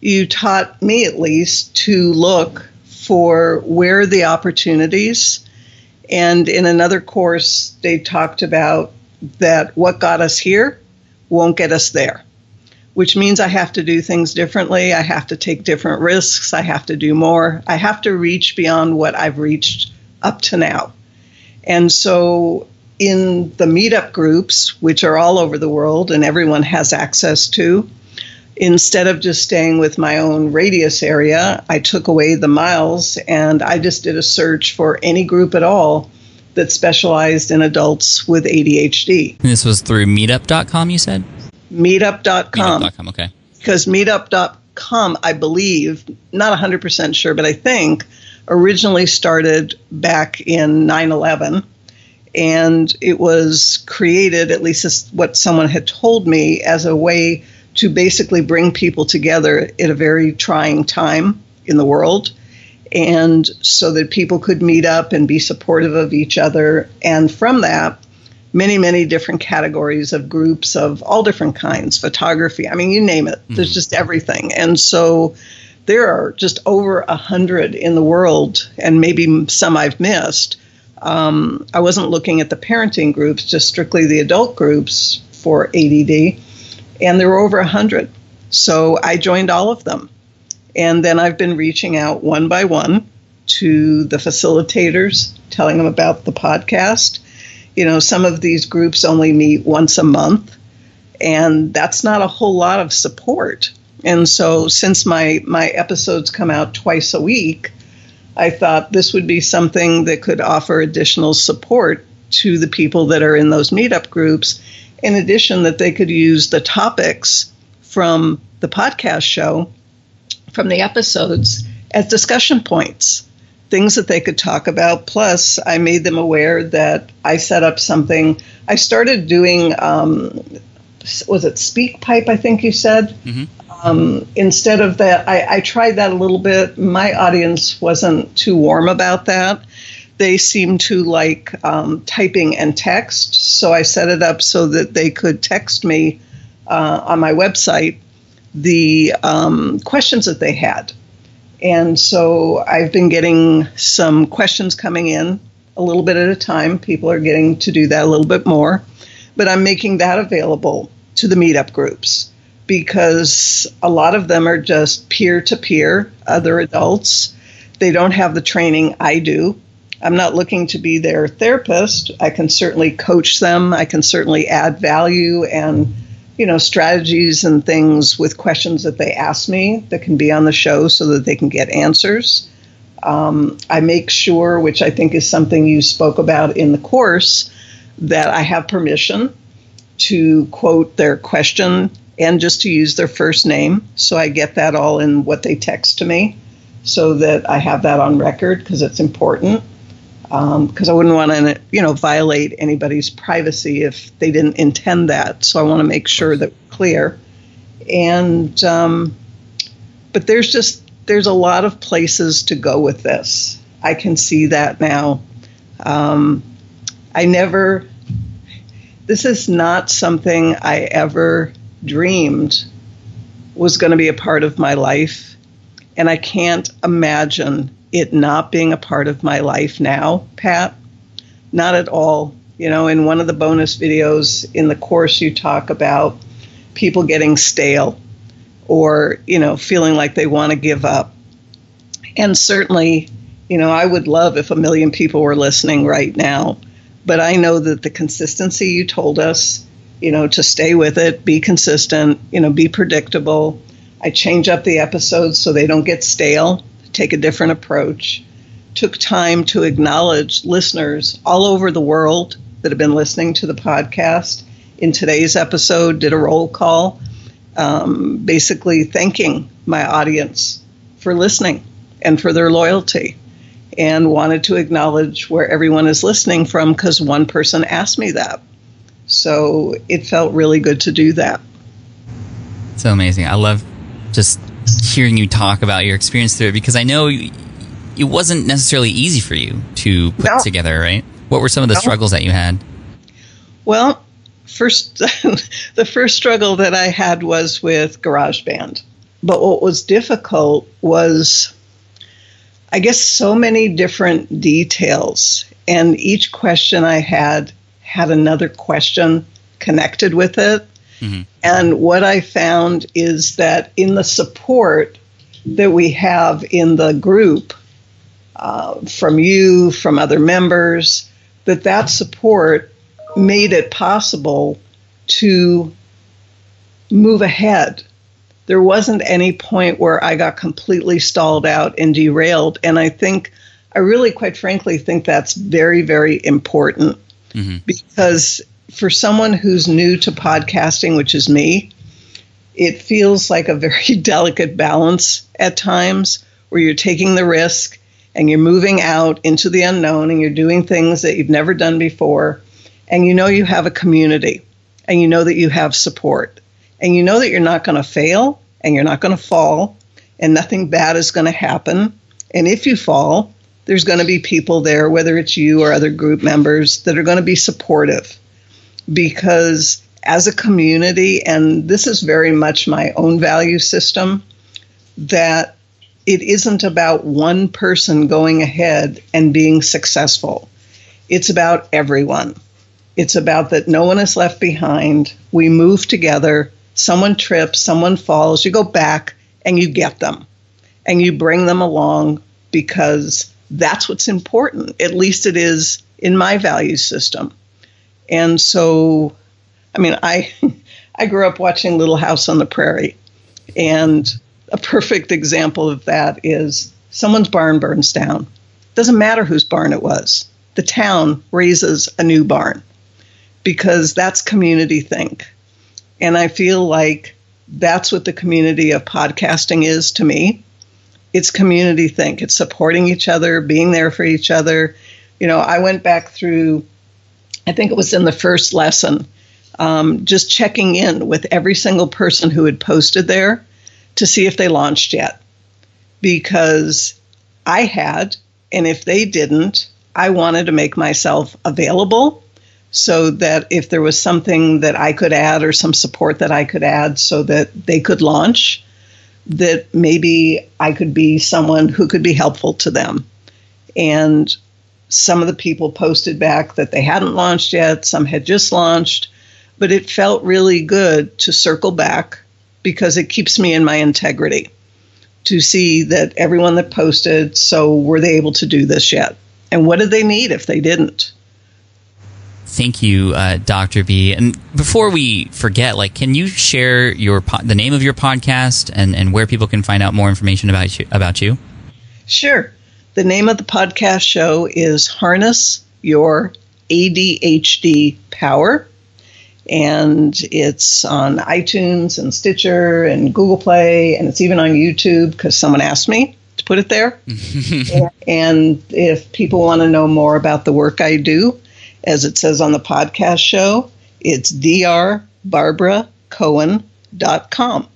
You taught me, at least, to look for where the opportunities. And in another course, they talked about that what got us here won't get us there which means I have to do things differently. I have to take different risks. I have to do more. I have to reach beyond what I've reached up to now. And so, in the meetup groups, which are all over the world and everyone has access to, instead of just staying with my own radius area, I took away the miles and I just did a search for any group at all that specialized in adults with ADHD. And this was through meetup.com, you said? meetup.com. Meetup.com, okay. Because meetup.com, I believe, not 100% sure, but I think originally started back in 9 11. And it was created, at least what someone had told me, as a way to basically bring people together at a very trying time in the world and so that people could meet up and be supportive of each other. And from that, many, many different categories of groups of all different kinds photography. I mean, you name it, mm-hmm. there's just everything. And so there are just over a hundred in the world, and maybe some I've missed. Um, I wasn't looking at the parenting groups, just strictly the adult groups for ADD, and there were over a hundred. So I joined all of them. And then I've been reaching out one by one to the facilitators, telling them about the podcast. You know, some of these groups only meet once a month, and that's not a whole lot of support. And so, since my, my episodes come out twice a week, I thought this would be something that could offer additional support to the people that are in those meetup groups. In addition, that they could use the topics from the podcast show from the episodes as discussion points, things that they could talk about. Plus, I made them aware that I set up something. I started doing, um, was it SpeakPipe, I think you said? Mm-hmm. Um, instead of that, I, I tried that a little bit. My audience wasn't too warm about that they seem to like um, typing and text. So I set it up so that they could text me uh, on my website the um, questions that they had. And so I've been getting some questions coming in a little bit at a time. People are getting to do that a little bit more. But I'm making that available to the meetup groups because a lot of them are just peer to peer, other adults. They don't have the training I do. I'm not looking to be their therapist. I can certainly coach them, I can certainly add value and you know, strategies and things with questions that they ask me that can be on the show so that they can get answers. Um, I make sure, which I think is something you spoke about in the course, that I have permission to quote their question and just to use their first name. So I get that all in what they text to me so that I have that on record because it's important because um, I wouldn't want to, you know, violate anybody's privacy if they didn't intend that. So I want to make sure that we're clear. And um, but there's just there's a lot of places to go with this. I can see that now. Um, I never. This is not something I ever dreamed was going to be a part of my life, and I can't imagine it not being a part of my life now, Pat. Not at all. You know, in one of the bonus videos in the course, you talk about people getting stale or, you know, feeling like they want to give up. And certainly, you know, I would love if a million people were listening right now. But I know that the consistency you told us, you know, to stay with it, be consistent, you know, be predictable. I change up the episodes so they don't get stale take a different approach, took time to acknowledge listeners all over the world that have been listening to the podcast. In today's episode, did a roll call, um, basically thanking my audience for listening and for their loyalty, and wanted to acknowledge where everyone is listening from because one person asked me that. So it felt really good to do that. So amazing. I love just hearing you talk about your experience through it because I know it wasn't necessarily easy for you to put no. together, right? What were some of the no. struggles that you had? Well, first, the first struggle that I had was with GarageBand. But what was difficult was, I guess, so many different details. And each question I had had another question connected with it. Mm-hmm. And what I found is that in the support that we have in the group uh, from you, from other members, that that support made it possible to move ahead. There wasn't any point where I got completely stalled out and derailed. And I think, I really, quite frankly, think that's very, very important mm-hmm. because for someone who's new to podcasting, which is me, it feels like a very delicate balance at times where you're taking the risk and you're moving out into the unknown and you're doing things that you've never done before. And you know you have a community and you know that you have support and you know that you're not going to fail and you're not going to fall and nothing bad is going to happen. And if you fall, there's going to be people there, whether it's you or other group members, that are going to be supportive. Because as a community, and this is very much my own value system, that it isn't about one person going ahead and being successful. It's about everyone. It's about that no one is left behind. We move together. Someone trips, someone falls, you go back and you get them and you bring them along because that's what's important. At least it is in my value system. And so, I mean, I I grew up watching Little House on the Prairie, and a perfect example of that is someone's barn burns down. Doesn't matter whose barn it was. The town raises a new barn because that's community think. And I feel like that's what the community of podcasting is to me. It's community think. It's supporting each other, being there for each other. You know, I went back through, I think it was in the first lesson, um, just checking in with every single person who had posted there to see if they launched yet. Because I had, and if they didn't, I wanted to make myself available so that if there was something that I could add or some support that I could add so that they could launch, that maybe I could be someone who could be helpful to them. And some of the people posted back that they hadn't launched yet, some had just launched, but it felt really good to circle back because it keeps me in my integrity to see that everyone that posted, so were they able to do this yet? And what did they need if they didn't? Thank you, uh, Dr. B. And before we forget, like, can you share your po- the name of your podcast and, and where people can find out more information about you? About you? Sure. The name of the podcast show is Harness Your ADHD Power and it's on iTunes and Stitcher and Google Play, and it's even on YouTube because someone asked me to put it there. and, if people want to know more about the work I do, as it says on the podcast show, it's drbarbaracohen.com.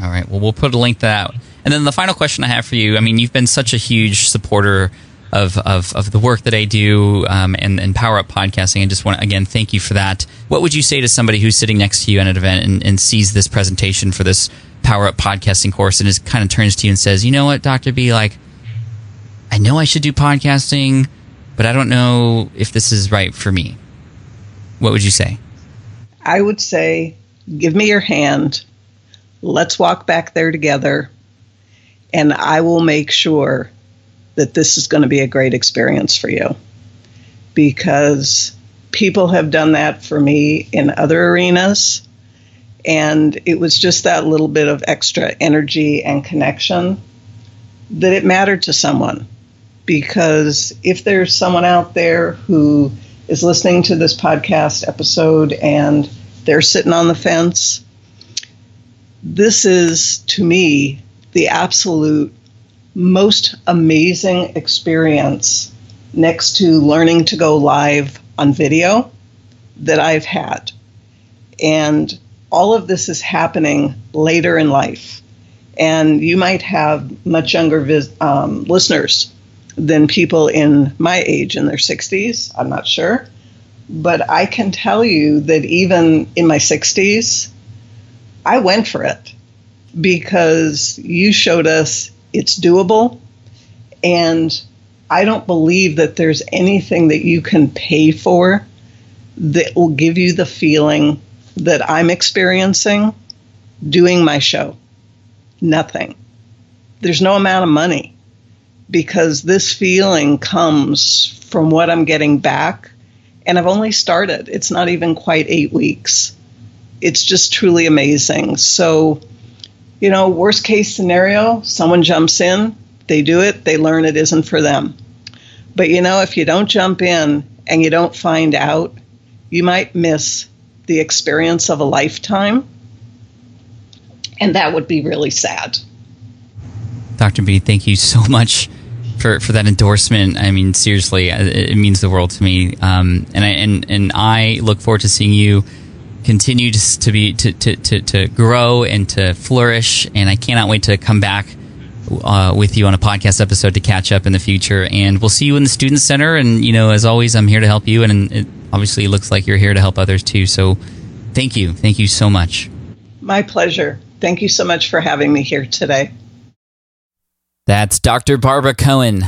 All right. Well, we'll put a link to that. And then the final question I have for you I mean, you've been such a huge supporter of, of, of the work that I do um, and, and Power Up Podcasting. I just want to, again, thank you for that. What would you say to somebody who's sitting next to you at an event and, and sees this presentation for this Power Up Podcasting course and is kind of turns to you and says, you know what, Dr. B, like, I know I should do podcasting, but I don't know if this is right for me. What would you say? I would say, give me your hand. Let's walk back there together, and I will make sure that this is going to be a great experience for you because people have done that for me in other arenas. And it was just that little bit of extra energy and connection that it mattered to someone. Because if there's someone out there who is listening to this podcast episode and they're sitting on the fence, this is to me the absolute most amazing experience next to learning to go live on video that I've had. And all of this is happening later in life. And you might have much younger vis- um, listeners than people in my age in their 60s. I'm not sure. But I can tell you that even in my 60s, I went for it because you showed us it's doable. And I don't believe that there's anything that you can pay for that will give you the feeling that I'm experiencing doing my show. Nothing. There's no amount of money because this feeling comes from what I'm getting back. And I've only started, it's not even quite eight weeks. It's just truly amazing. So, you know, worst case scenario, someone jumps in, they do it, they learn it isn't for them. But you know, if you don't jump in and you don't find out, you might miss the experience of a lifetime. And that would be really sad. Dr. B, thank you so much for, for that endorsement. I mean, seriously, it, means the world to me. Um, and I and and I look forward to seeing you continue to, to be to, to, to, to grow and to flourish. And I cannot wait to come back uh, with you on a podcast episode to catch up in the future. And we'll see you in the Student Center. And, you know, as always, I'm here to help you. And it obviously looks like you're here to help others too. So thank you. Thank you so much. My pleasure. Thank you so much for having me here today. That's Dr. Barbara Cohen,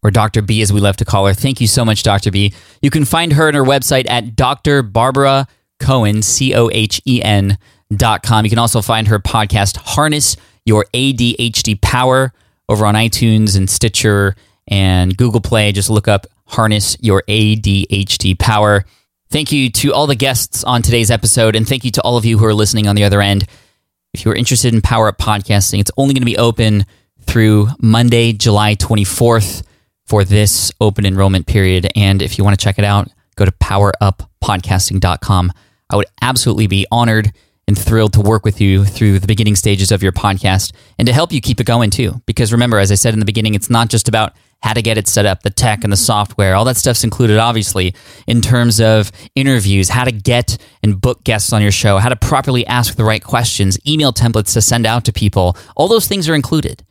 or Dr. B as we love to call her. Thank you so much, Dr. B. You can find her on her website at Dr. Barbara Cohen, C O H E N dot com. You can also find her podcast, Harness Your ADHD Power, over on iTunes and Stitcher and Google Play. Just look up Harness Your ADHD Power. Thank you to all the guests on today's episode, and thank you to all of you who are listening on the other end. If you're interested in Power Up Podcasting, it's only going to be open through Monday, July 24th for this open enrollment period. And if you want to check it out, go to poweruppodcasting.com. I would absolutely be honored and thrilled to work with you through the beginning stages of your podcast and to help you keep it going too. Because remember, as I said in the beginning, it's not just about how to get it set up, the tech and the software, all that stuff's included, obviously, in terms of interviews, how to get and book guests on your show, how to properly ask the right questions, email templates to send out to people. All those things are included.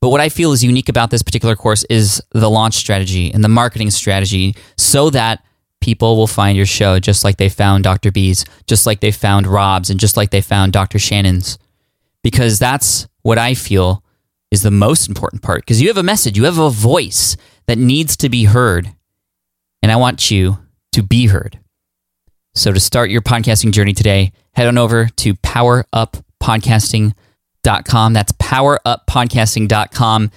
But what I feel is unique about this particular course is the launch strategy and the marketing strategy so that people will find your show just like they found Dr. B's, just like they found Rob's, and just like they found Dr. Shannon's. Because that's what I feel is the most important part. Because you have a message, you have a voice that needs to be heard. And I want you to be heard. So to start your podcasting journey today, head on over to poweruppodcasting.com. That's poweruppodcasting.com.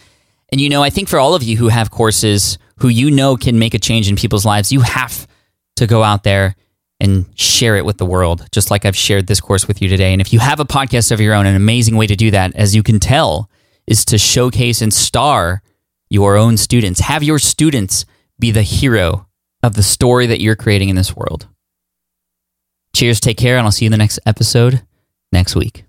And you know, I think for all of you who have courses who you know can make a change in people's lives, you have to go out there and share it with the world, just like I've shared this course with you today. And if you have a podcast of your own, an amazing way to do that, as you can tell, is to showcase and star your own students. Have your students be the hero of the story that you're creating in this world. Cheers, take care, and I'll see you in the next episode next week.